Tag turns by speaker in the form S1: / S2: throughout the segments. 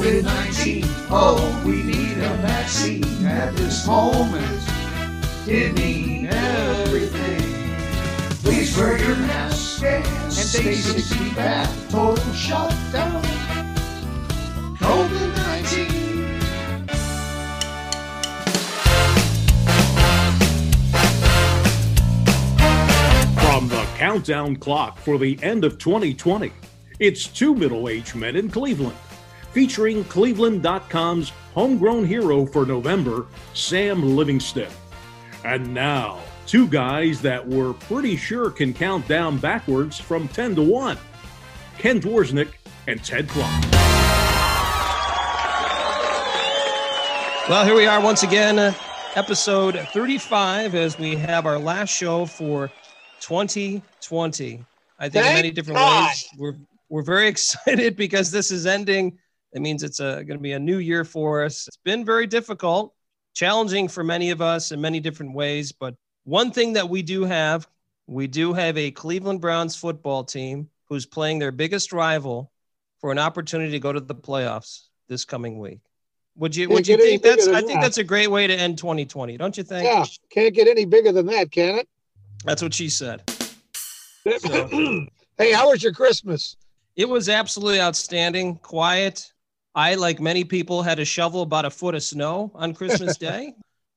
S1: COVID 19. Oh, we need a vaccine at this moment. It means everything. Please wear your mask and stay six feet back. Total shutdown. COVID 19.
S2: From the countdown clock for the end of 2020, it's two middle aged men in Cleveland, featuring Cleveland.com's homegrown hero for November, Sam Livingston. And now, two guys that we're pretty sure can count down backwards from 10 to 1 Ken Dworsnik and Ted Clark.
S3: Well, here we are once again, uh, episode 35, as we have our last show for 2020. I think in many different
S4: God.
S3: ways. We're we're very excited because this is ending. It means it's uh, going to be a new year for us. It's been very difficult, challenging for many of us in many different ways. But one thing that we do have, we do have a Cleveland Browns football team who's playing their biggest rival for an opportunity to go to the playoffs this coming week. Would you
S4: Can't
S3: would you think that's I think
S4: that.
S3: that's a great way to end 2020, don't you think?
S4: Yeah, can't get any bigger than that, can it?
S3: That's what she said. So-
S4: hey, how was your Christmas?
S3: It was absolutely outstanding, quiet. I, like many people, had to shovel about a foot of snow on Christmas Day.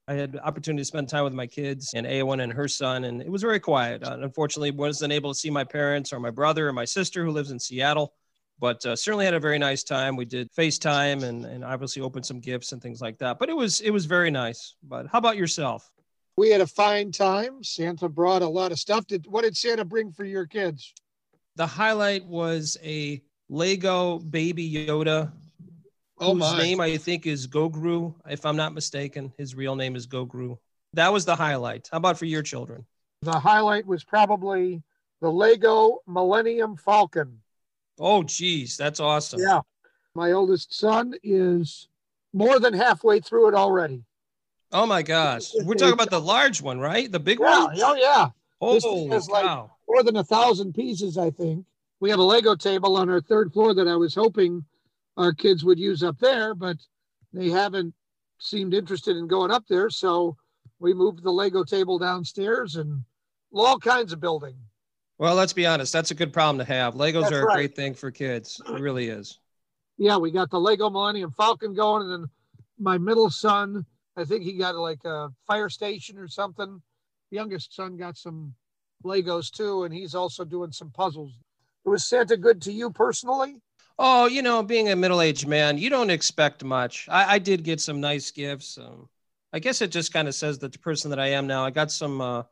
S3: I had the opportunity to spend time with my kids and Awen and her son, and it was very quiet. Uh, unfortunately, wasn't able to see my parents or my brother or my sister who lives in Seattle, but uh, certainly had a very nice time. We did FaceTime and, and obviously opened some gifts and things like that. But it was it was very nice. But how about yourself?
S4: We had a fine time. Santa brought a lot of stuff. Did what did Santa bring for your kids?
S3: The highlight was a Lego Baby Yoda
S4: Oh
S3: whose
S4: my!
S3: name I think is Grogu, if I'm not mistaken. His real name is Grogu. That was the highlight. How about for your children?
S4: The highlight was probably the Lego Millennium Falcon.
S3: Oh, geez, that's awesome.
S4: Yeah, my oldest son is more than halfway through it already.
S3: Oh my gosh, we're talking about the large one, right? The big
S4: Yeah,
S3: one.
S4: oh yeah, this
S3: Holy
S4: has, like,
S3: cow!
S4: more than a thousand pieces, I think. We have a Lego table on our third floor that I was hoping our kids would use up there, but they haven't seemed interested in going up there. So we moved the Lego table downstairs and all kinds of building.
S3: Well, let's be honest. That's a good problem to have. Legos
S4: That's
S3: are a
S4: right.
S3: great thing for kids. It really is.
S4: Yeah, we got the Lego Millennium Falcon going, and then my middle son, I think he got like a fire station or something. Youngest son got some Legos too, and he's also doing some puzzles. Was Santa good to you personally?
S3: Oh, you know, being a middle-aged man, you don't expect much. I, I did get some nice gifts. Um, I guess it just kind of says that the person that I am now. I got some uh,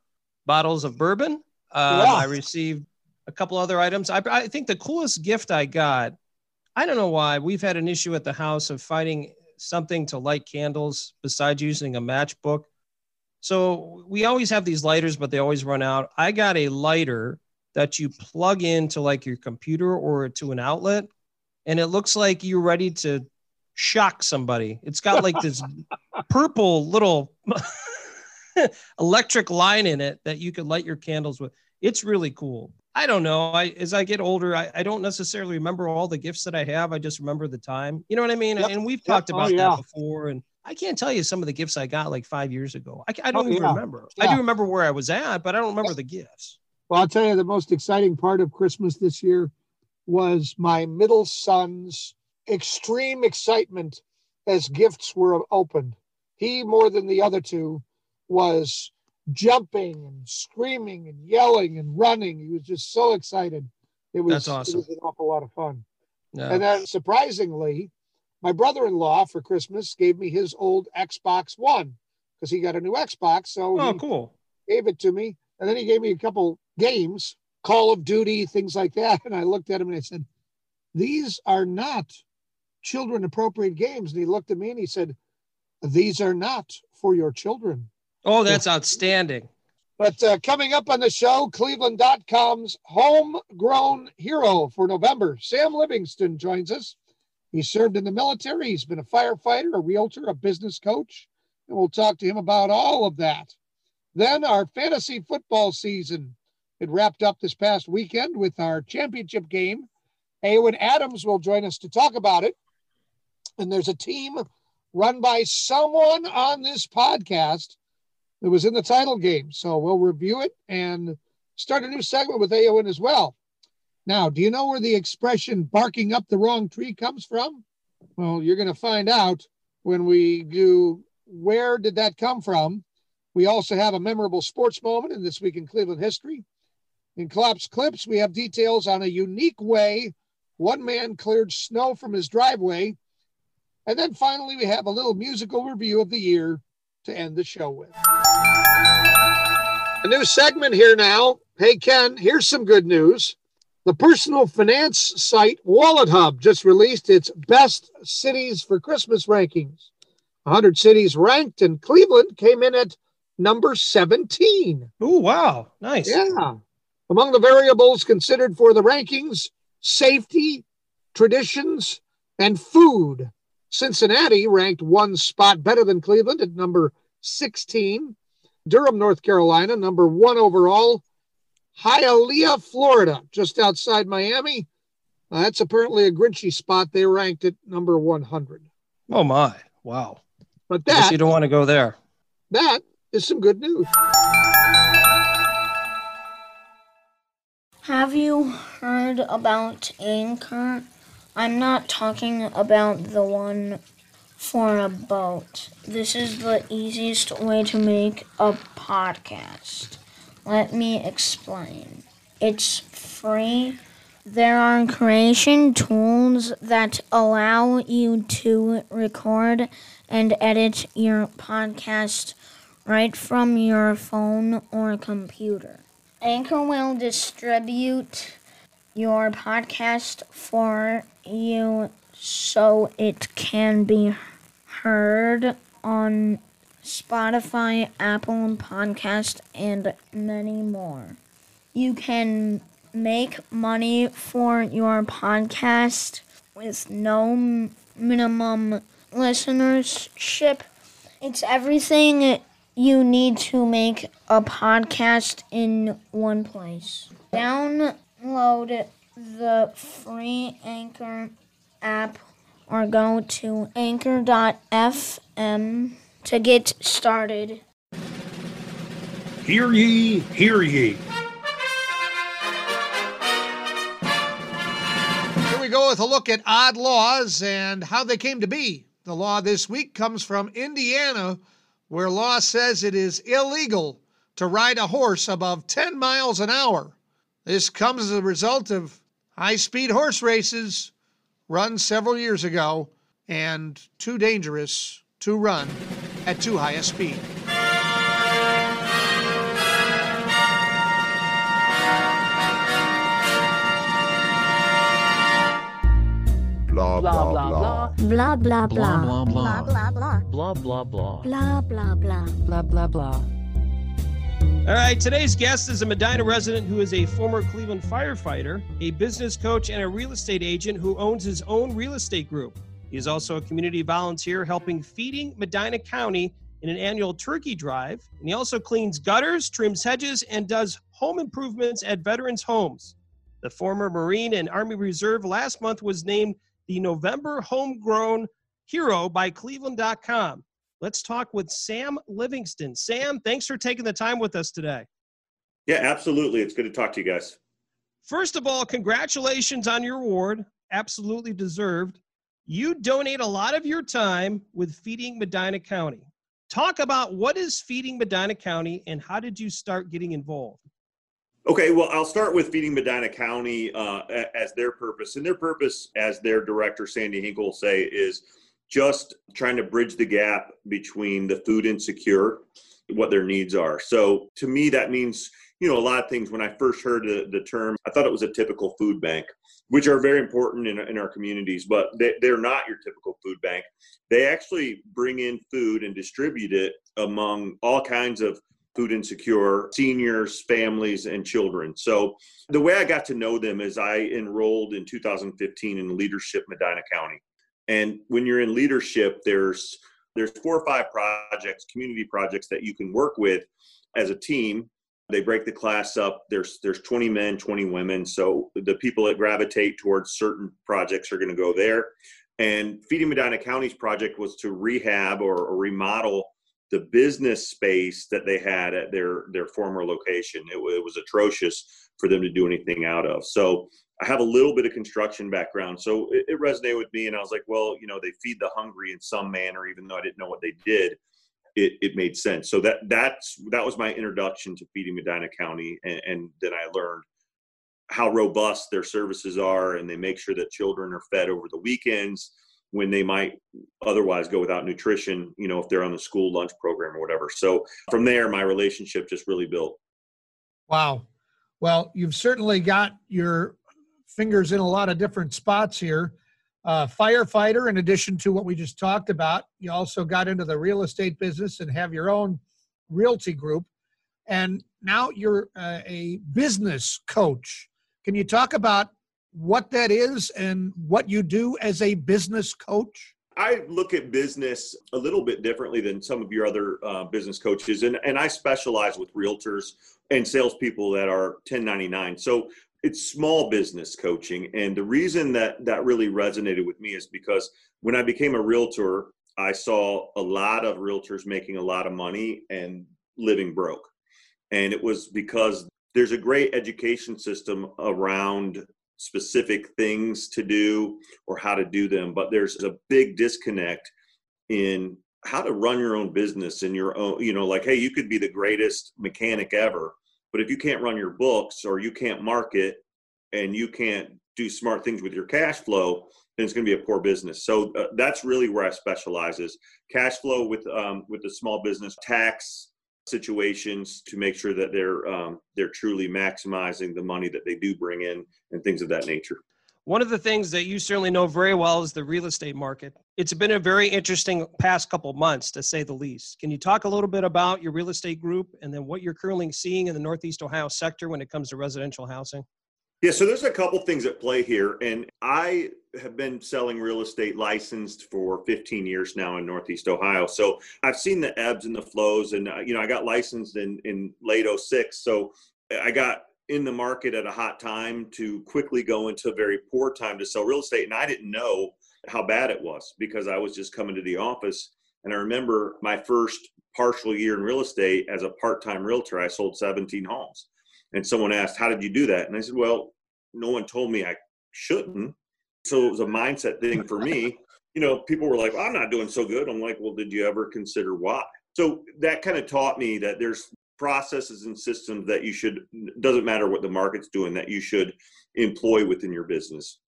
S3: bottles of bourbon. Um,
S4: Yeah.
S3: I received a couple other items. I, I think the coolest gift I got. I don't know why we've had an issue at the house of finding something to light candles besides using a matchbook. So we always have these lighters, but they always run out. I got a lighter that you plug into like your computer or to an outlet, and it looks like you're ready to shock somebody. It's got like this purple little electric line in it that you could light your candles with. It's really cool. I don't know. I as I get older, I, I don't necessarily remember all the gifts that I have. I just remember the time. You know what I mean?
S4: Yep.
S3: And we've
S4: Yep.
S3: talked
S4: Oh,
S3: about
S4: yeah.
S3: that before. And I can't tell you some of the gifts I got like five years ago. I, I don't
S4: Oh,
S3: even
S4: yeah.
S3: remember. I do remember where I was at, but I don't remember the gifts.
S4: Well, I'll tell you the most exciting part of Christmas this year was my middle son's extreme excitement as gifts were opened. He, more than the other two, was jumping and screaming and yelling and running. He was just so excited. It was,
S3: That's awesome.
S4: it was an awful lot of fun.
S3: Yeah.
S4: And then surprisingly, my brother-in-law for Christmas gave me his old Xbox One because he got a new Xbox. So
S3: oh,
S4: he
S3: cool.
S4: gave it to me. And then he gave me a couple games, Call of Duty, things like that. And I looked at him and I said, These are not children appropriate games. And he looked at me and he said, These are not for your children.
S3: Oh, that's outstanding.
S4: But uh, coming up on the show, Cleveland.com's homegrown hero for November, Sam Livingston, joins us. He served in the military. He's been a firefighter, a realtor, a business coach, and we'll talk to him about all of that. Then our fantasy football season. It wrapped up this past weekend with our championship game. Awen Adams will join us to talk about it. And there's a team run by someone on this podcast that was in the title game. So we'll review it and start a new segment with Awen as well. Now, do you know where the expression barking up the wrong tree comes from? Well, you're going to find out when we do where did that come from? We also have a memorable sports moment in this week in Cleveland history. In Klopp's clips, we have details on a unique way one man cleared snow from his driveway. And then finally, we have a little musical review of the year to end the show with. A new segment here now. Hey, Ken, here's some good news. The personal finance site WalletHub just released its best cities for Christmas rankings. 100 cities ranked, and Cleveland came in at number 17.
S3: Oh, wow. Nice.
S4: Yeah. Among the variables considered for the rankings, safety, traditions, and food. Cincinnati ranked one spot better than Cleveland at number 16. Durham, North Carolina, number one overall. Hialeah, Florida, just outside Miami. Uh, that's apparently a Grinchy spot. They ranked at number 100.
S3: Oh, my. Wow.
S4: But
S3: I guess
S4: that,
S3: you don't want to go there.
S4: that is some good news.
S5: Have you heard about Anchor? I'm not talking about the one for a boat. This is the easiest way to make a podcast. Let me explain. It's free. There are creation tools that allow you to record and edit your podcast right from your phone or computer. Anchor will distribute your podcast for you so it can be heard on Spotify, Apple Podcast, and many more. You can make money for your podcast with no minimum listenership. It's everything you need to make a podcast in one place. Download the free Anchor app or go to anchor.fm to get started.
S2: Hear ye, hear ye.
S4: Here we go with a look at odd laws and how they came to be. The law this week comes from Indiana, where law says it is illegal to ride a horse above 10 miles an hour. This comes as a result of high speed horse races run several years ago and too dangerous to run at too high a speed.
S6: Blah
S7: blah blah blah
S5: Blah, blah, blah.
S7: blah blah
S8: blah blah blah
S7: blah blah blah
S5: Blah, blah, blah.
S7: blah blah blah.
S3: All right, today's guest is a Medina resident who is a former Cleveland firefighter, a business coach, and a real estate agent who owns his own real estate group. He is also a community volunteer helping Feeding Medina County in an annual turkey drive. And he also cleans gutters, trims hedges, and does home improvements at veterans' homes. The former Marine and Army Reserve last month was named the November Homegrown Hero by Cleveland.com. Let's talk with Sam Livingston. Sam, thanks for taking the time with us today.
S9: Yeah, absolutely. It's good to talk to you guys.
S3: First of all, congratulations on your award. Absolutely deserved. You donate a lot of your time with Feeding Medina County. Talk about what is Feeding Medina County and how did you start getting involved?
S9: Okay, well, I'll start with Feeding Medina County uh, as their purpose. And their purpose, as their director, Sandy Hinkle, will say, is just trying to bridge the gap between the food insecure, what their needs are. So to me, that means, you know, a lot of things. When I first heard the, the term, I thought it was a typical food bank, which are very important in, in our communities, but they, they're not your typical food bank. They actually bring in food and distribute it among all kinds of food insecure seniors, families, and children. So the way I got to know them is I enrolled in 2015 in Leadership Medina County. And when you're in leadership, there's there's four or five projects, community projects that you can work with as a team. They break the class up. There's there's 20 men, 20 women. So the people that gravitate towards certain projects are going to go there. And Feeding Medina County's project was to rehab or, or remodel the business space that they had at their their former location. It, it, was atrocious for them to do anything out of. So I have a little bit of construction background, so it, it, resonated with me. And I was like, well, you know, they feed the hungry in some manner, even though I didn't know what they did. It, it made sense. So that that's that was my introduction to feeding Medina County, and, and then I learned how robust their services are, and they make sure that children are fed over the weekends when they might otherwise go without nutrition, you know, if they're on the school lunch program or whatever. So from there, my relationship just really built.
S4: Wow. Well, you've certainly got your fingers in a lot of different spots here. Uh, firefighter, in addition to what we just talked about, you also got into the real estate business and have your own realty group. And now you're uh, a business coach. Can you talk about what that is and what you do as a business coach?
S9: I look at business a little bit differently than some of your other uh, business coaches, and, and I specialize with realtors and salespeople that are 1099. So it's small business coaching, and the reason that that really resonated with me is because when I became a realtor, I saw a lot of realtors making a lot of money and living broke, and it was because there's a great education system around specific things to do or how to do them but there's a big disconnect in how to run your own business in your own you know like hey you could be the greatest mechanic ever but if you can't run your books or you can't market and you can't do smart things with your cash flow then it's going to be a poor business. So uh, that's really where i specialize is cash flow with um, with the small business tax situations to make sure that they're um, they're truly maximizing the money that they do bring in and things of that nature.
S3: One of the things that you certainly know very well is the real estate market. It's been a very interesting past couple months, to say the least. Can you talk a little bit about your real estate group and then what you're currently seeing in the Northeast Ohio sector when it comes to residential housing?
S9: Yeah, so there's a couple things at play here, and I have been selling real estate licensed for 15 years now in Northeast Ohio. So I've seen the ebbs and the flows, and uh, you know I got licensed in in late 06, so I got in the market at a hot time to quickly go into a very poor time to sell real estate, and I didn't know how bad it was because I was just coming to the office. And I remember my first partial year in real estate as a part-time realtor, I sold 17 homes and someone asked, How did you do that? And I said, Well, no one told me I shouldn't. So it was a mindset thing for me. You know, people were like, well, I'm not doing so good. I'm like, Well, did you ever consider why? So that kind of taught me that there's processes and systems that you should, doesn't matter what the market's doing, that you should employ within your business.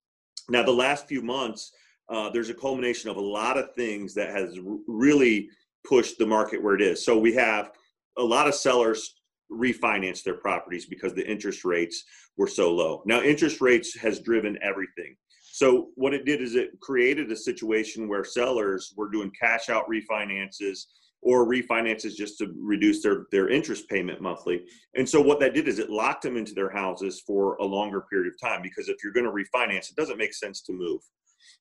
S9: Now, the last few months, uh, there's a culmination of a lot of things that has r- really pushed the market where it is. So we have a lot of sellers refinance their properties because the interest rates were so low. Now, interest rates has driven everything. So what it did is it created a situation where sellers were doing cash out refinances or refinances just to reduce their, their interest payment monthly. And so what that did is it locked them into their houses for a longer period of time because if you're going to refinance, it doesn't make sense to move.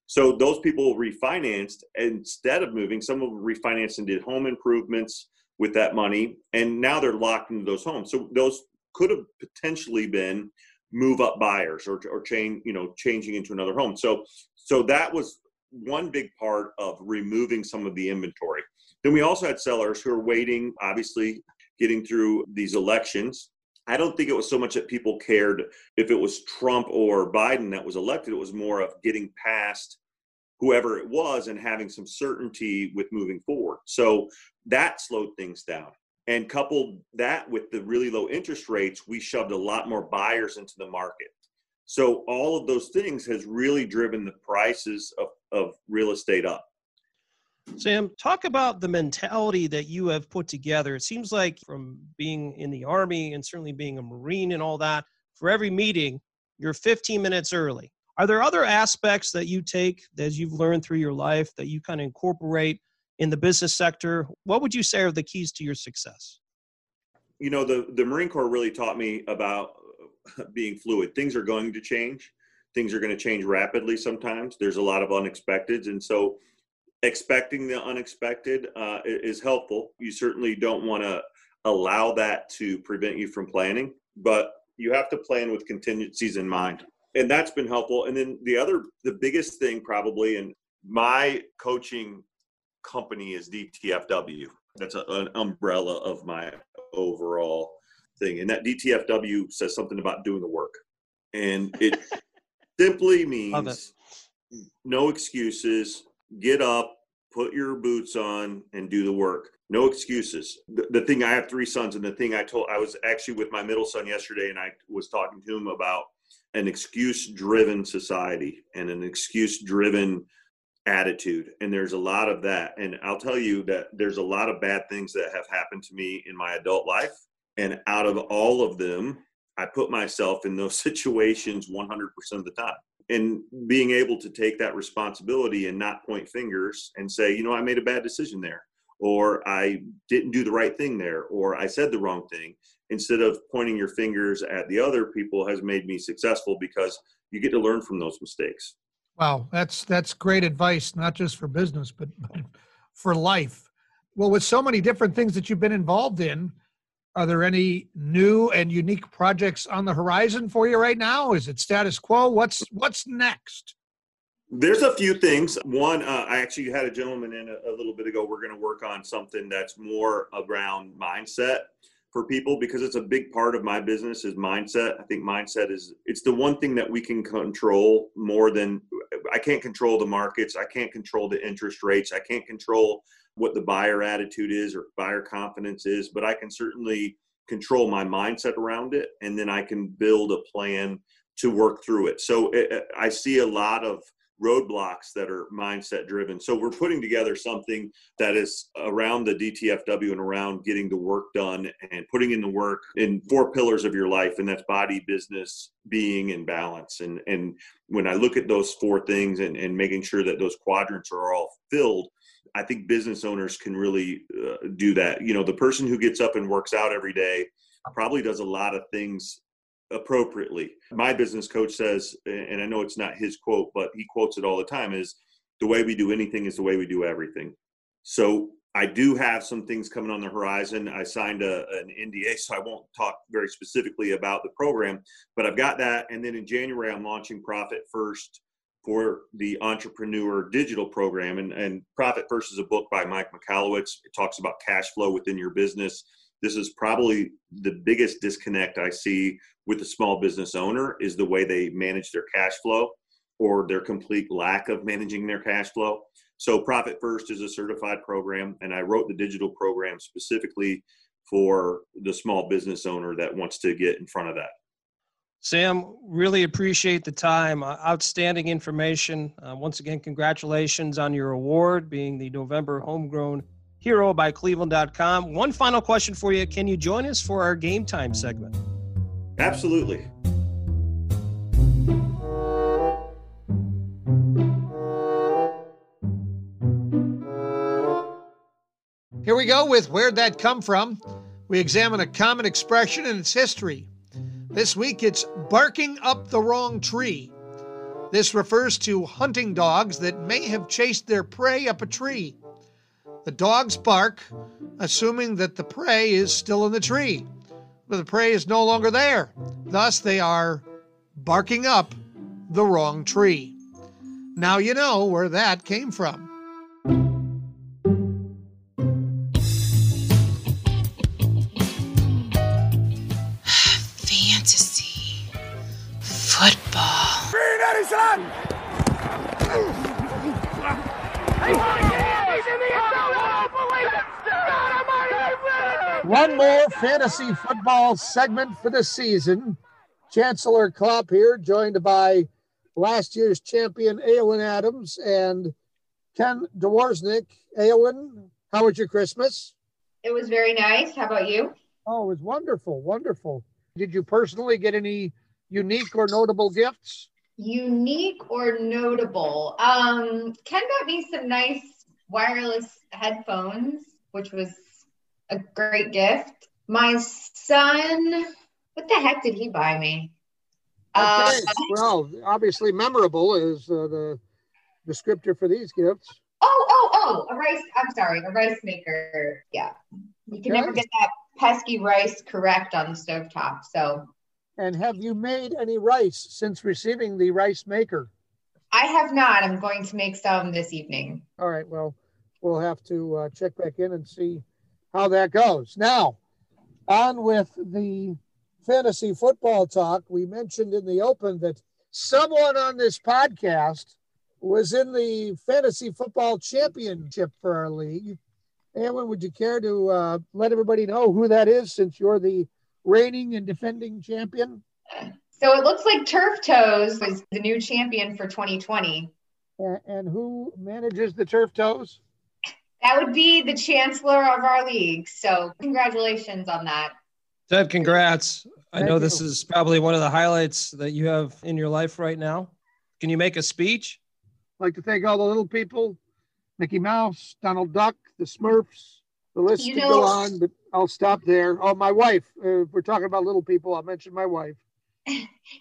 S9: So those people refinanced instead of moving, some of them refinanced and did home improvements, with that money, and now they're locked into those homes. So those could have potentially been move up buyers or or change you know changing into another home. So so that was one big part of removing some of the inventory. Then we also had sellers who are waiting, obviously getting through these elections. I don't think it was so much that people cared if it was Trump or Biden that was elected. It was more of getting past whoever it was and having some certainty with moving forward. So that slowed things down. And coupled that with the really low interest rates, we shoved a lot more buyers into the market. So all of those things has really driven the prices of, of real estate up.
S3: Sam, talk about the mentality that you have put together. It seems like from being in the Army and certainly being a Marine and all that, for every meeting, you're 15 minutes early. Are there other aspects that you take as you've learned through your life that you kind of incorporate in the business sector? What would you say are the keys to your success?
S9: You know, the, the Marine Corps really taught me about being fluid. Things are going to change. Things are going to change rapidly sometimes. There's a lot of unexpecteds. And so expecting the unexpected uh, is helpful. You certainly don't want to allow that to prevent you from planning, but you have to plan with contingencies in mind. And that's been helpful. And then the other, the biggest thing probably, and my coaching company is DTFW. That's a, an umbrella of my overall thing. And that DTFW says something about doing the work. And it simply means no excuses, get up, put your boots on, and do the work. No excuses. The, the thing I have three sons, and the thing I told I was actually with my middle son yesterday, and I was talking to him about an excuse driven society and an excuse driven attitude and there's a lot of that. And i'll tell you that there's a lot of bad things that have happened to me in my adult life and out of all of them i put myself in those situations 100% of the time. And being able to take that responsibility and not point fingers and say you know i made a bad decision there or i didn't do the right thing there or i said the wrong thing instead of pointing your fingers at the other people has made me successful because you get to learn from those mistakes
S4: Wow, that's that's great advice, not just for business, but, but for life. Well, with so many different things that you've been involved in, are there any new and unique projects on the horizon for you right now? Is it status quo? What's what's next?
S9: There's a few things. One, uh, I actually had a gentleman in a, a little bit ago. We're going to work on something that's more around mindset for people because it's a big part of my business is mindset. I think mindset is it's the one thing that we can control more than I can't control the markets, I can't control the interest rates, I can't control what the buyer attitude is or buyer confidence is, but I can certainly control my mindset around it and then I can build a plan to work through it. So it, I see a lot of roadblocks that are mindset driven. So we're putting together something that is around the DTFW and around getting the work done and putting in the work in four pillars of your life and that's body, business, being and balance. And and when I look at those four things and, and making sure that those quadrants are all filled, I think business owners can really uh, do that. You know, the person who gets up and works out every day probably does a lot of things appropriately. My business coach says, and I know it's not his quote, but he quotes it all the time is the way we do anything is the way we do everything. So I do have some things coming on the horizon. I signed a, an NDA, so I won't talk very specifically about the program, but I've got that. And then in January, I'm launching Profit First for the Entrepreneur Digital Program. And, and Profit First is a book by Mike Michalowicz. It talks about cash flow within your business this is probably the biggest disconnect I see with the small business owner is the way they manage their cash flow or their complete lack of managing their cash flow. So Profit First is a certified program and I wrote the digital program specifically for the small business owner that wants to get in front of that.
S3: Sam, really appreciate the time. Uh, outstanding information. Uh, once again, congratulations on your award being the November Homegrown Hero by Cleveland.com. One final question for you. Can you join us for our game time segment?
S9: Absolutely.
S4: Here we go with Where'd That Come From? We examine a common expression and its history. This week it's barking up the wrong tree. This refers to hunting dogs that may have chased their prey up a tree. The dogs bark, assuming that the prey is still in the tree, but the prey is no longer there. Thus, they are barking up the wrong tree. Now you know where that came from.
S8: Fantasy. Football.
S4: One more fantasy football segment for the season. Chancellor Klopp here, joined by last year's champion Aylin Adams and Ken Dworsnik. Aylin, how was your Christmas?
S10: It was very nice. How about you?
S4: Oh, it was wonderful, wonderful. Did you personally get any unique or notable gifts?
S10: Unique or notable? Um, Ken got me some nice wireless headphones, which was a great gift. My son, what the heck did he buy me? Uh,
S4: well, obviously memorable is uh, the descriptor for these gifts.
S10: oh, oh, oh, a rice. I'm sorry, a rice maker. Yeah, you can
S4: Okay.
S10: never get that pesky rice correct on the stovetop. So
S4: And have you made any rice since receiving the rice maker?
S10: I have not. I'm going to make some this evening.
S4: All right, well, we'll have to uh, check back in and see how that goes. Now, on with the fantasy football talk. We mentioned in the open that someone on this podcast was in the fantasy football championship for our league. Alan, would you care to uh, let everybody know who that is since you're the reigning and defending champion?
S10: So it looks like Turf Toes was the new champion for 2020.
S4: And, and who manages the Turf Toes?
S10: That would be the chancellor of our league. So congratulations on that.
S3: Ted, congrats. I
S4: Thank
S3: know this is probably one of the highlights that you have in your life right now. Can you make a speech?
S4: I'd like to thank all the little people, Mickey Mouse, Donald Duck, the Smurfs. The list
S10: You
S4: could
S10: know-
S4: go on, but I'll stop there. Oh, my wife. Uh, if we're talking about little people. I'll mention my wife.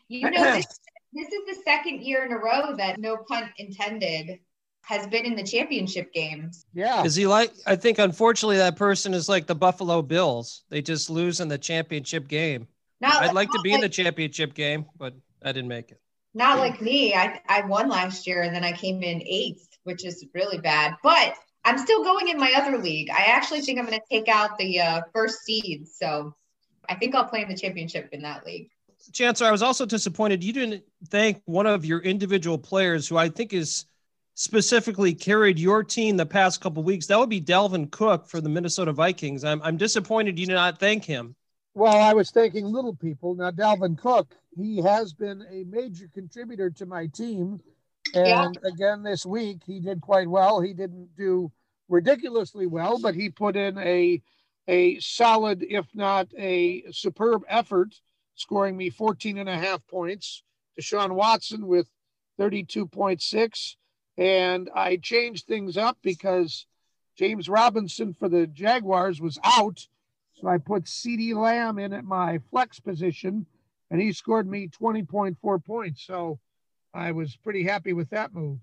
S10: You know, this, this is the second year in a row that no pun intended has been in the championship games.
S4: Yeah.
S3: Is he like? I think unfortunately that person is like the Buffalo Bills. They just lose in the championship game.
S10: Not
S3: I'd like to
S10: not
S3: be in the championship game, but I didn't make it.
S10: Not like me. I, I won last year and then I came in eighth, which is really bad. But I'm still going in my other league. I actually think I'm going to take out the uh, first seed. So I think I'll play in the championship in that league.
S3: Chancellor, I was also disappointed you didn't thank one of your individual players who I think is specifically carried your team the past couple weeks. That would be Dalvin Cook for the Minnesota Vikings. I'm, I'm disappointed you did not thank him.
S4: Well, I was thanking little people. Now, Dalvin Cook, he has been a major contributor to my team.
S10: Yeah.
S4: And again, this week, he did quite well. He didn't do ridiculously well, but he put in a, a solid, if not a superb effort, scoring me 14 and a half points. Deshaun Watson with 32.6. And I changed things up because James Robinson for the Jaguars was out. So I put CeeDee Lamb in at my flex position, and he scored me 20.4 points. So I was pretty happy with that move.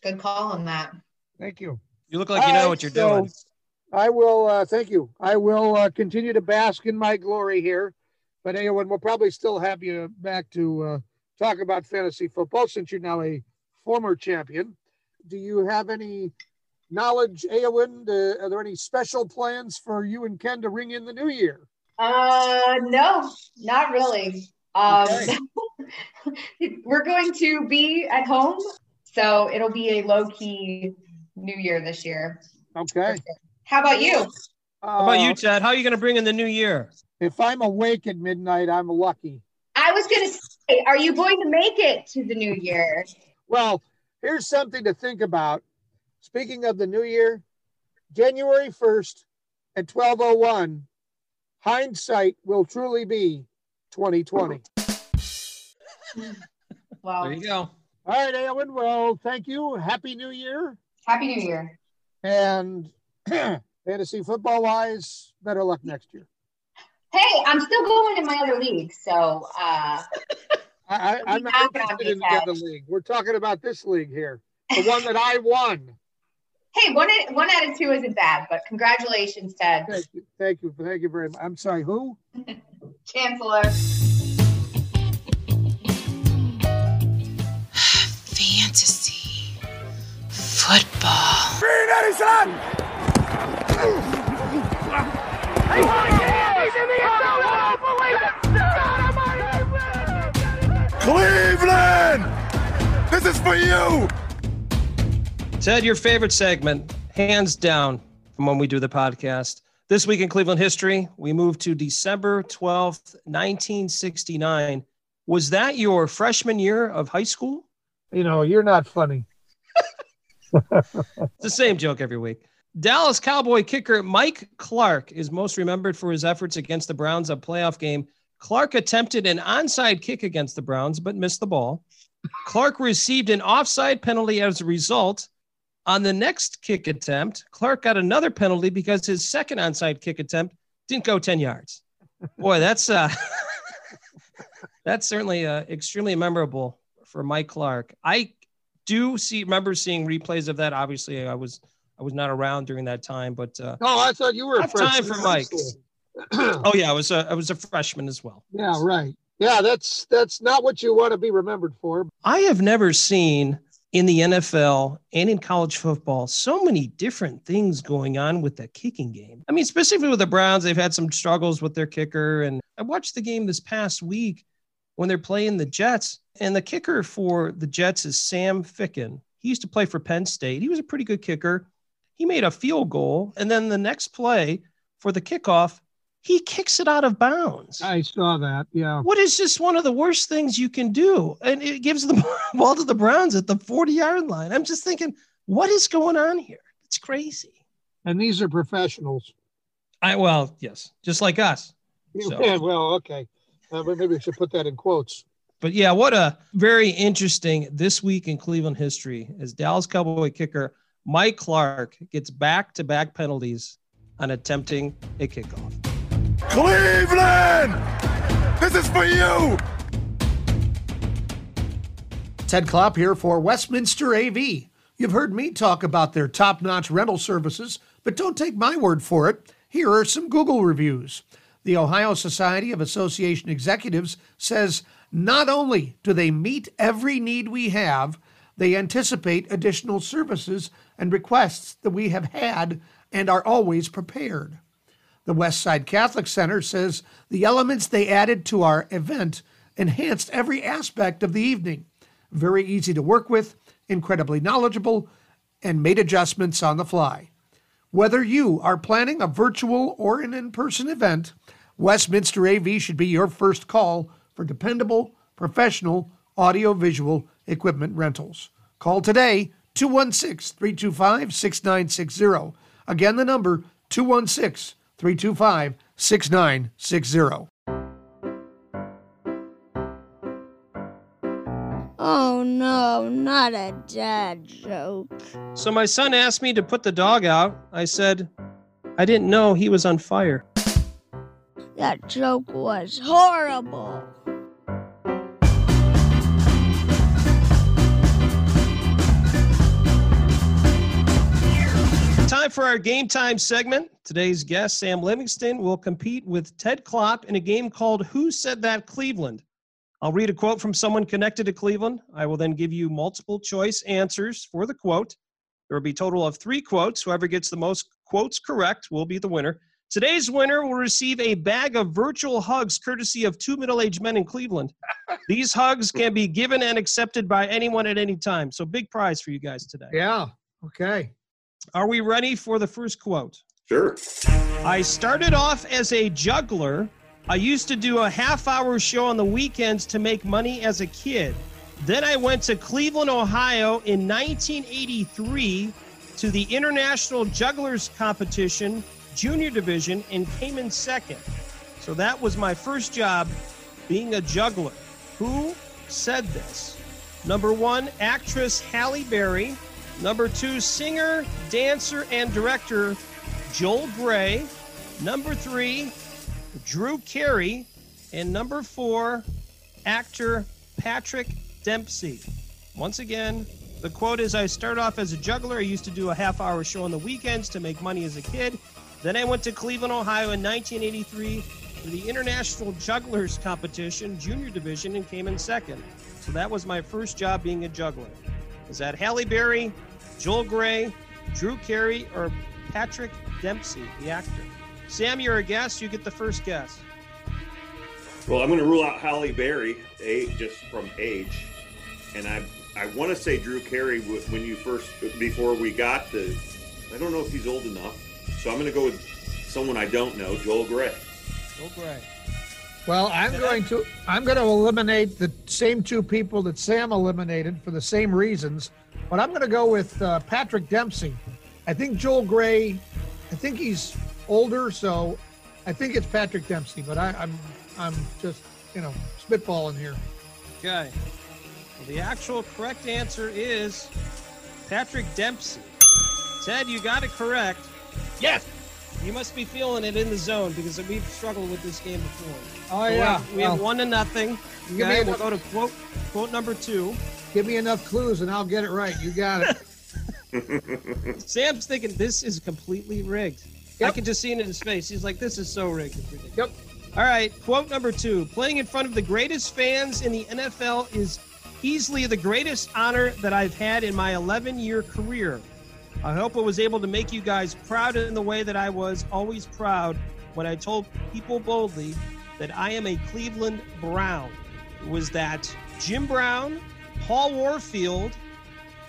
S10: Good call on that.
S4: Thank you.
S3: You look like you
S4: All
S3: know
S4: right,
S3: what you're
S4: so
S3: doing.
S4: I will, uh, thank you. I will uh, continue to bask in my glory here. But Awen, we'll probably still have you back to uh, talk about fantasy football since you're now a former champion. Do you have any knowledge, Awen? Uh, are there any special plans for you and Ken to ring in the new year?
S10: Uh, no, not really. Um,
S4: Okay.
S10: we're going to be at home, so it'll be a low key New Year this year.
S4: Okay.
S10: How about you?
S3: How about you, Chad? How are you going to bring in the new year?
S4: If I'm awake at midnight, I'm lucky.
S10: I was going to say, are you going to make it to the New Year?
S4: Well, here's something to think about. Speaking of the new year, January 1st at 1201, hindsight will truly be 2020.
S10: Well,
S3: There you go.
S4: All right, Alan. Well, thank you. Happy New Year.
S10: Happy New Year.
S4: And fantasy football wise, better luck next year.
S10: Hey, I'm still going in my other league, so uh,
S4: I, I, I'm not
S10: Not gonna
S4: interested in the other league. We're talking about this league here, the one that I won.
S10: hey, one one out of two isn't bad, but congratulations, Ted,
S4: Thank you. Thank you. Thank you very much. I'm sorry, who?
S10: Chancellor.
S8: Fantasy. Football.
S6: Cleveland! This is for you!
S3: Ted, your favorite segment, hands down, from when we do the podcast. This week in Cleveland history, we move to December 12th, 1969. Was that your freshman year of high school?
S4: You know, you're not funny.
S3: It's the same joke every week. Dallas Cowboy kicker Mike Clark is most remembered for his efforts against the Browns a playoff game. Clark attempted an onside kick against the Browns, but missed the ball. Clark received an offside penalty as a result. On the next kick attempt, Clark got another penalty because his second onside kick attempt didn't go 10 yards. Boy, that's uh that's certainly uh, extremely memorable for Mike Clark. I do see remember seeing replays of that. Obviously, I was I was not around during that time, but uh,
S4: No, I thought you were
S3: time for Mike. Oh yeah, I was a I was a freshman as well.
S4: Yeah, right. Yeah, that's that's not what you want to be remembered for.
S3: I have never seen in the NFL and in college football so many different things going on with the kicking game. I mean, specifically with the Browns, they've had some struggles with their kicker. And I watched the game this past week when they're playing the Jets, and the kicker for the Jets is Sam Ficken. He used to play for Penn State. He was a pretty good kicker. He made a field goal, and then the next play for the kickoff, he kicks it out of bounds.
S4: I saw that. Yeah.
S3: What is just one of the worst things you can do? And it gives the ball to the Browns at the 40 yard line. I'm just thinking, what is going on here? It's crazy.
S4: And these are professionals.
S3: I, well, yes, just like us. So-
S4: Yeah, well, okay. Uh, maybe we should put that in quotes.
S3: But yeah, what a very interesting this week in Cleveland history as Dallas Cowboy kicker Mike Clark gets back to back penalties on attempting a kickoff.
S6: Cleveland! This is for you!
S11: Ted Klopp here for Westminster AV. You've heard me talk about their top notch rental services, but don't take my word for it. Here are some Google reviews. The Ohio Society of Association Executives says not only do they meet every need we have, they anticipate additional services and requests that we have had and are always prepared. The Westside Catholic Center says the elements they added to our event enhanced every aspect of the evening. Very easy to work with, incredibly knowledgeable, and made adjustments on the fly. Whether you are planning a virtual or an in person event, Westminster AV should be your first call for dependable, professional audiovisual equipment rentals. Call today 216 325 6960. Again, the number 216 325 6960.
S5: Oh no, not a dad joke.
S3: So my son asked me to put the dog out. I said, I didn't know he was on fire.
S5: That joke was horrible.
S3: Time for our game time segment. Today's guest, Sam Livingston, will compete with Ted Klopp in a game called Who Said That Cleveland? I'll read a quote from someone connected to Cleveland. I will then give you multiple choice answers for the quote. There will be a total of three quotes. Whoever gets the most quotes correct will be the winner. Today's winner will receive a bag of virtual hugs courtesy of two middle aged men in Cleveland. These hugs can be given and accepted by anyone at any time. So, big prize for you guys today.
S4: Yeah. Okay.
S3: Are we ready for the first quote?
S9: Sure.
S3: I started off as a juggler. I used to do a half hour show on the weekends to make money as a kid. Then I went to Cleveland, Ohio in 1983 to the International Jugglers Competition Junior Division and came in second. So that was my first job being a juggler. Who said this? Number one, actress Halle Berry. Number two, singer, dancer, and director Joel Grey. Number three, Drew Carey. And number four, actor Patrick Dempsey. Once again, the quote is I start off as a juggler. I used to do a half hour show on the weekends to make money as a kid. Then I went to Cleveland, Ohio in 1983 for the International Jugglers Competition, Junior Division, and came in second. So that was my first job being a juggler. Is that Halle Berry, Joel Grey, Drew Carey, or Patrick Dempsey, the actor? Sam, you're a guest. You get the first guess.
S9: Well, I'm going to rule out Halle Berry, a, just from age, and I I want to say Drew Carey when you first before we got the. I don't know if he's old enough, so I'm going to go with someone I don't know, Joel Grey.
S3: Joel Grey.
S4: Well, I'm going to I'm going to eliminate the same two people that Sam eliminated for the same reasons, but I'm going to go with uh, Patrick Dempsey. I think Joel Grey. I think he's older, so I think it's Patrick Dempsey. But I, I'm I'm just you know spitballing here.
S3: Okay. Well, the actual correct answer is Patrick Dempsey. Ted, you got it correct.
S4: Yes.
S3: You must be feeling it in the zone because we've struggled with this game before.
S4: Oh
S3: We
S4: yeah.
S3: have- we have one to nothing.
S4: Give me
S3: Okay, we'll
S4: another-
S3: go to quote quote number two.
S4: Give me enough clues and I'll get it right. You got it.
S3: Sam's thinking this is completely rigged. I can just see it in his face. He's like, "This is so rigged."
S4: Yep.
S3: All right. Quote number two: Playing in front of the greatest fans in the NFL is easily the greatest honor that I've had in my 11-year career. I hope I was able to make you guys proud in the way that I was always proud when I told people boldly that I am a Cleveland Brown. Was that Jim Brown, Paul Warfield,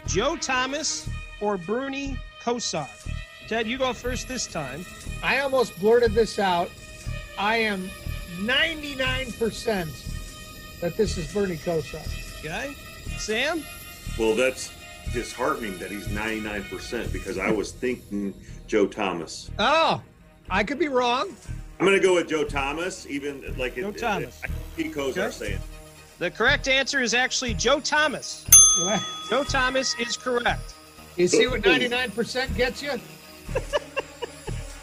S3: Joe Thomas, or Bernie Kosar? Ted, you go first this time.
S4: I almost blurted this out. I am 99% that this is Bernie Kosar.
S3: Okay. Sam?
S9: Well, that's disheartening that he's 99% because I was thinking Joe Thomas.
S4: Oh, I could be wrong.
S9: I'm going to go with Joe Thomas, even like
S3: Joe
S9: it,
S3: Thomas.
S9: It, Pete Kosar
S3: Okay.
S9: saying.
S3: The correct answer is actually Joe Thomas. Joe Thomas is correct.
S4: You see what 99% gets you?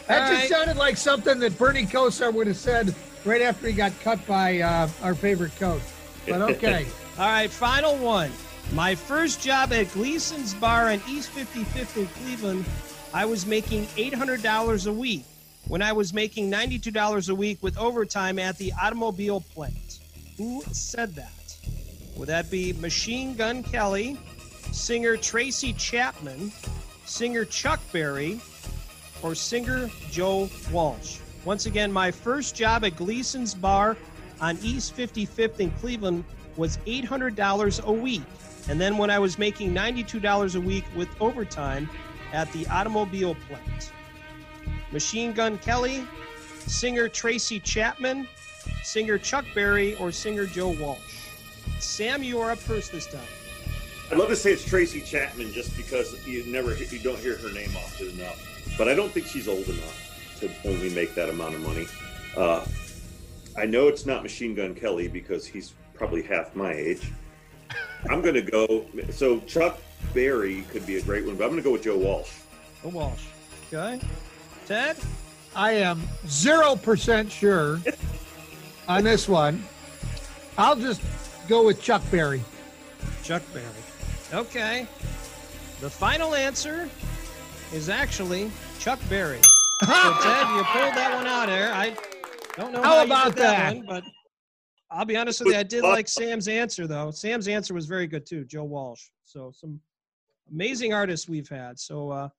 S4: That
S3: All
S4: just
S3: right.
S4: sounded like something that Bernie Kosar would have said right after he got cut by uh, our favorite coach. But okay.
S3: All right, final one. My first job at Gleason's Bar on East 55th in Cleveland, I was making $800 a week when I was making $92 a week with overtime at the automobile plant. Who said that? Would that be Machine Gun Kelly, singer Tracy Chapman, singer Chuck Berry, or singer Joe Walsh? Once again, my first job at Gleason's Bar on East 55th in Cleveland was $800 a week. And then when I was making $92 a week with overtime at the automobile plant. Machine Gun Kelly, singer Tracy Chapman, singer Chuck Berry, or singer Joe Walsh. Sam, you are up first this time.
S9: I'd love to say it's Tracy Chapman just because you never you don't hear her name often enough. But I don't think she's old enough to only make that amount of money. Uh, I know it's not Machine Gun Kelly because he's probably half my age. I'm going to go. So Chuck Berry could be a great one, but I'm going to go with Joe Walsh.
S3: Joe Walsh. Okay. Ted?
S4: I am 0% sure on this one. I'll just go with Chuck Berry.
S3: Chuck Berry. Okay. The final answer is actually Chuck Berry. So Ted, you pulled that one out there. I don't know
S4: How
S3: how, you
S4: about
S3: did that,
S4: that?
S3: one, but I'll be honest with you, I did like Sam's answer though. Sam's answer was very good too, Joe Walsh. So some amazing artists we've had. So uh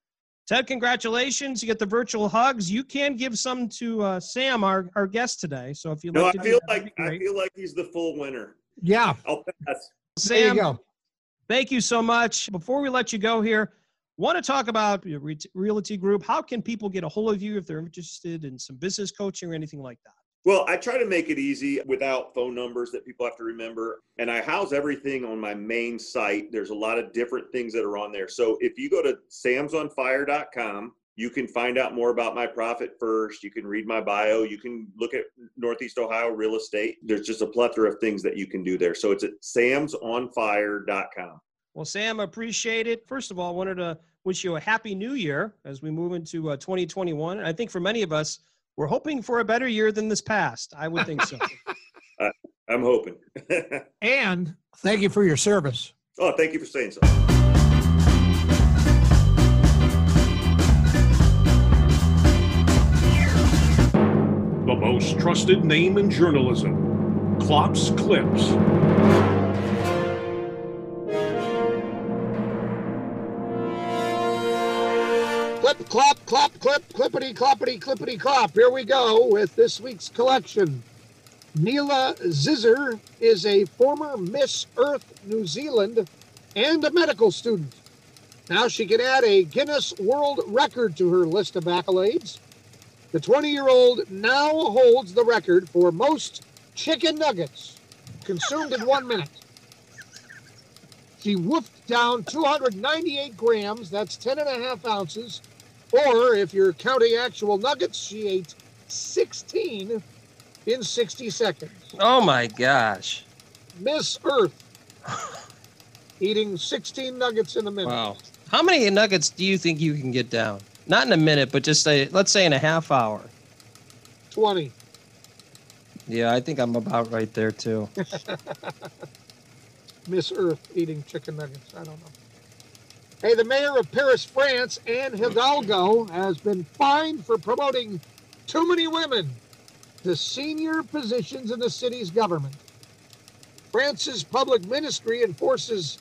S3: Ted, congratulations. You get the virtual hugs. You can give some to uh, Sam, our, our guest today. So if you'd
S9: No, I
S3: like to do
S9: feel
S3: that,
S9: like I feel like he's the full winner.
S4: Yeah.
S9: I'll pass.
S4: There you
S3: Sam,
S4: go.
S3: thank you so much. Before we let you go here, want to talk about your Realty Group. How can people get a hold of you if they're interested in some business coaching or anything like that?
S9: Well, I try to make it easy without phone numbers that people have to remember. And I house everything on my main site. There's a lot of different things that are on there. So if you go to samsonfire.com, you can find out more about my profit first. You can read my bio. You can look at Northeast Ohio real estate. There's just a plethora of things that you can do there. So it's at samsonfire.com.
S3: Well, Sam, appreciate it. First of all, I wanted to wish you a happy new year as we move into uh, 2021. And I think for many of us, we're hoping for a better year than this past. I would think so.
S9: I'm hoping.
S4: And thank you for your service.
S9: oh, thank you for saying so.
S2: The most trusted name in journalism, Klopp's Clips.
S4: Clip, clap, clop, clip, clippity, cloppity, clippity, clop. Here we go with this week's collection. Neela Zizzer is a former Miss Earth New Zealand and a medical student. Now she can add a Guinness World Record to her list of accolades. The 20 year old now holds the record for most chicken nuggets consumed in one minute. She woofed down 298 grams, that's 10 and a half ounces, or if you're counting actual nuggets, she ate 16 in 60 seconds.
S3: oh my gosh.
S4: Miss Earth eating 16 nuggets in a minute.
S3: Wow. How many nuggets do you think you can get down? Not in a minute, but just say, let's say in a half hour.
S4: 20.
S3: Yeah, I think I'm about right there too.
S4: Miss Earth eating chicken nuggets. I don't know. Hey, the mayor of Paris, France, Anne Hidalgo, has been fined for promoting too many women to senior positions in the city's government. France's public ministry enforces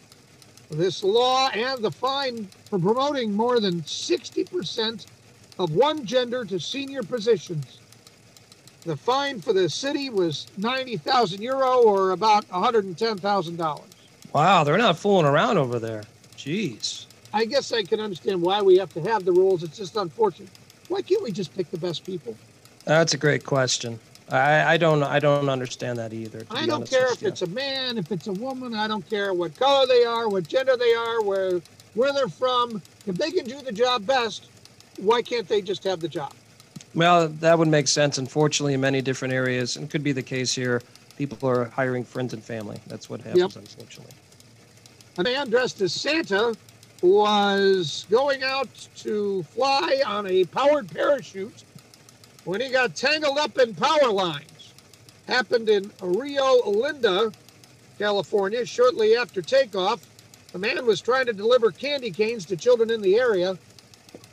S4: this law and the fine for promoting more than 60% of one gender to senior positions. The fine for the city was 90,000 euro or about $110,000.
S3: Wow, they're not fooling around over there. Jeez.
S4: I guess I can understand why we have to have the rules. It's just unfortunate. Why can't we just pick the best people?
S3: That's a great question. I, I don't I don't understand that either.
S4: I don't care if
S3: you.
S4: it's a man, if it's a woman. I don't care what color they are, what gender they are, where where they're from. If they can do the job best, why can't they just have the job?
S3: Well, that would make sense. Unfortunately, in many different areas, and could be the case here. People are hiring friends and family. That's what happens,
S4: Yep.
S3: unfortunately.
S4: A man dressed as Santa was going out to fly on a powered parachute when he got tangled up in power lines. Happened in Rio Linda, California, shortly after takeoff. The man was trying to deliver candy canes to children in the area.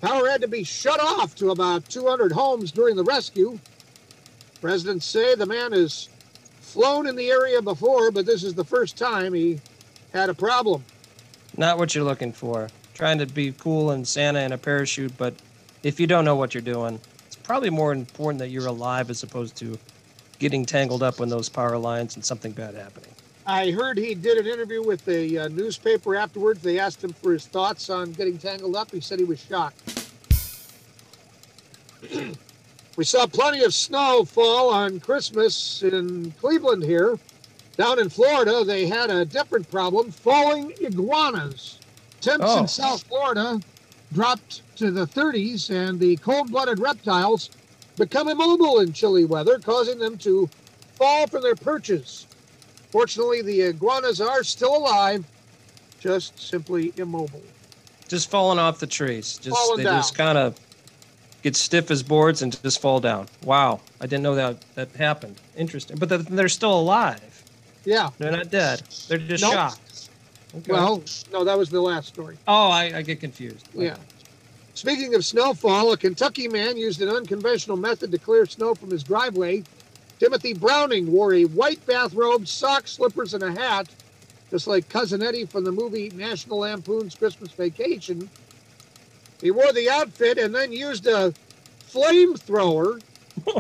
S4: Power had to be shut off to about 200 homes during the rescue. Residents say the man has flown in the area before, but this is the first time he had a problem.
S3: Not what you're looking for. Trying to be cool and Santa in a parachute, but if you don't know what you're doing, it's probably more important that you're alive as opposed to getting tangled up in those power lines and something bad happening.
S4: I heard he did an interview with the uh, newspaper afterwards. They asked him for his thoughts on getting tangled up. He said he was shocked. we saw plenty of snow fall on Christmas in Cleveland here. Down in Florida, they had a different problem falling iguanas. Temps
S3: Oh.
S4: in South Florida dropped to the 30s, and the cold blooded reptiles become immobile in chilly weather, causing them to fall from their perches. Fortunately, the iguanas are still alive, just simply immobile.
S3: Just falling off the trees. Just
S4: Falling
S3: they
S4: down.
S3: just kind of get stiff as boards and just fall down. Wow, I didn't know that that happened. Interesting, but they're, they're still alive.
S4: Yeah.
S3: They're not dead. They're just
S4: Nope.
S3: shocked. Okay.
S4: Well, no, that was the last story.
S3: oh, I, I get confused.
S4: Yeah. Speaking of snowfall, a Kentucky man used an unconventional method to clear snow from his driveway. Timothy Browning wore a white bathrobe, socks, slippers, and a hat, just like Cousin Eddie from the movie National Lampoon's Christmas Vacation. He wore the outfit and then used a flamethrower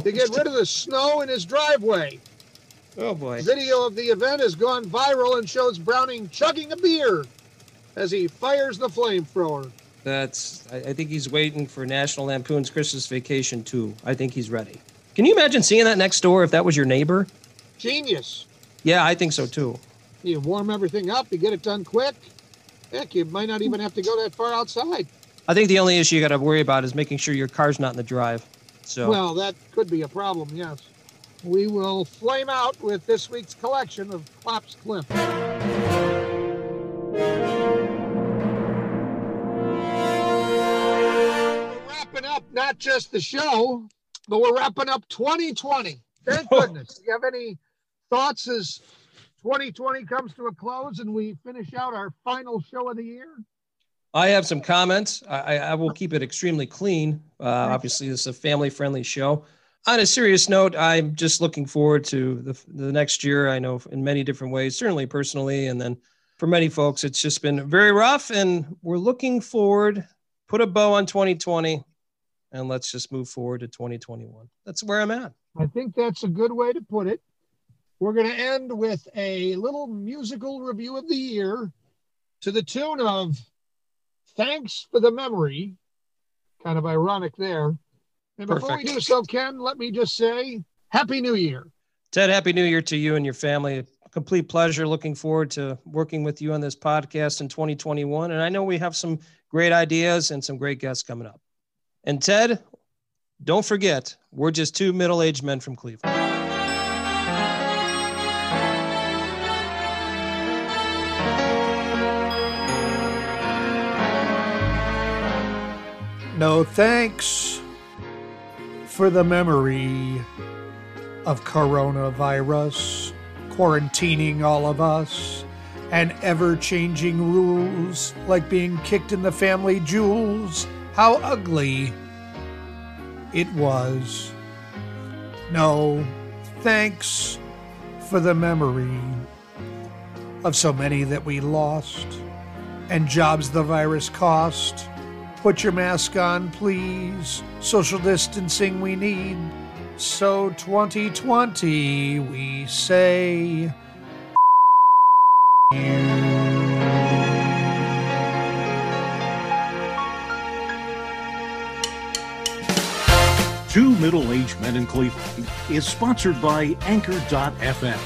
S4: to get rid of the snow in his driveway.
S3: Oh boy.
S4: Video of the event has gone viral and shows Browning chugging a beer as he fires the flamethrower.
S3: That's. I, I think he's waiting for National Lampoon's Christmas Vacation too. I think he's ready. Can you imagine seeing that next door if that was your neighbor?
S4: Genius.
S3: Yeah, I think so too.
S4: You warm everything up, you get it done quick. Heck, you might not even have to go that far outside.
S3: I think the only issue you got to worry about is making sure your car's not in the drive. So.
S4: Well, that could be a problem, yes. We will flame out with this week's collection of Klopp's Clips. We're wrapping up not just the show, but we're wrapping up 2020. Thank goodness. Do you have any thoughts as 2020 comes to a close and we finish out our final show of the year?
S3: I have some comments. I, I will keep it extremely clean. Uh, obviously, this is a family-friendly show. On a serious note, I'm just looking forward to the, the next year. I know in many different ways, certainly personally, and then for many folks, it's just been very rough. And we're looking forward. Put a bow on 2020, and let's just move forward to 2021. That's where I'm at.
S4: I think that's a good way to put it. We're going to end with a little musical review of the year to the tune of Thanks for the Memory. Kind of ironic there. And before we do so, Ken, let me just say Happy New Year.
S3: Ted, happy new year to you and your family. A complete pleasure. Looking forward to working with you on this podcast in 2021. And I know we have some great ideas and some great guests coming up. And Ted, don't forget, we're just two middle aged men from Cleveland.
S11: No thanks for the memory of coronavirus quarantining all of us
S4: and ever changing rules, like being kicked in the family jewels. How ugly it was. No, thanks for the memory of so many that we lost and jobs the virus cost. Put your mask on, please. Social distancing we need. So 2020, we say.
S2: Two Middle Aged Men in Cleveland is sponsored by Anchor.fm.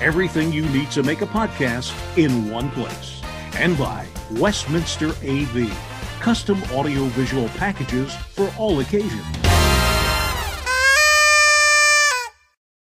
S2: Everything you need to make a podcast in one place. And by Westminster AV, custom audiovisual packages for all occasions.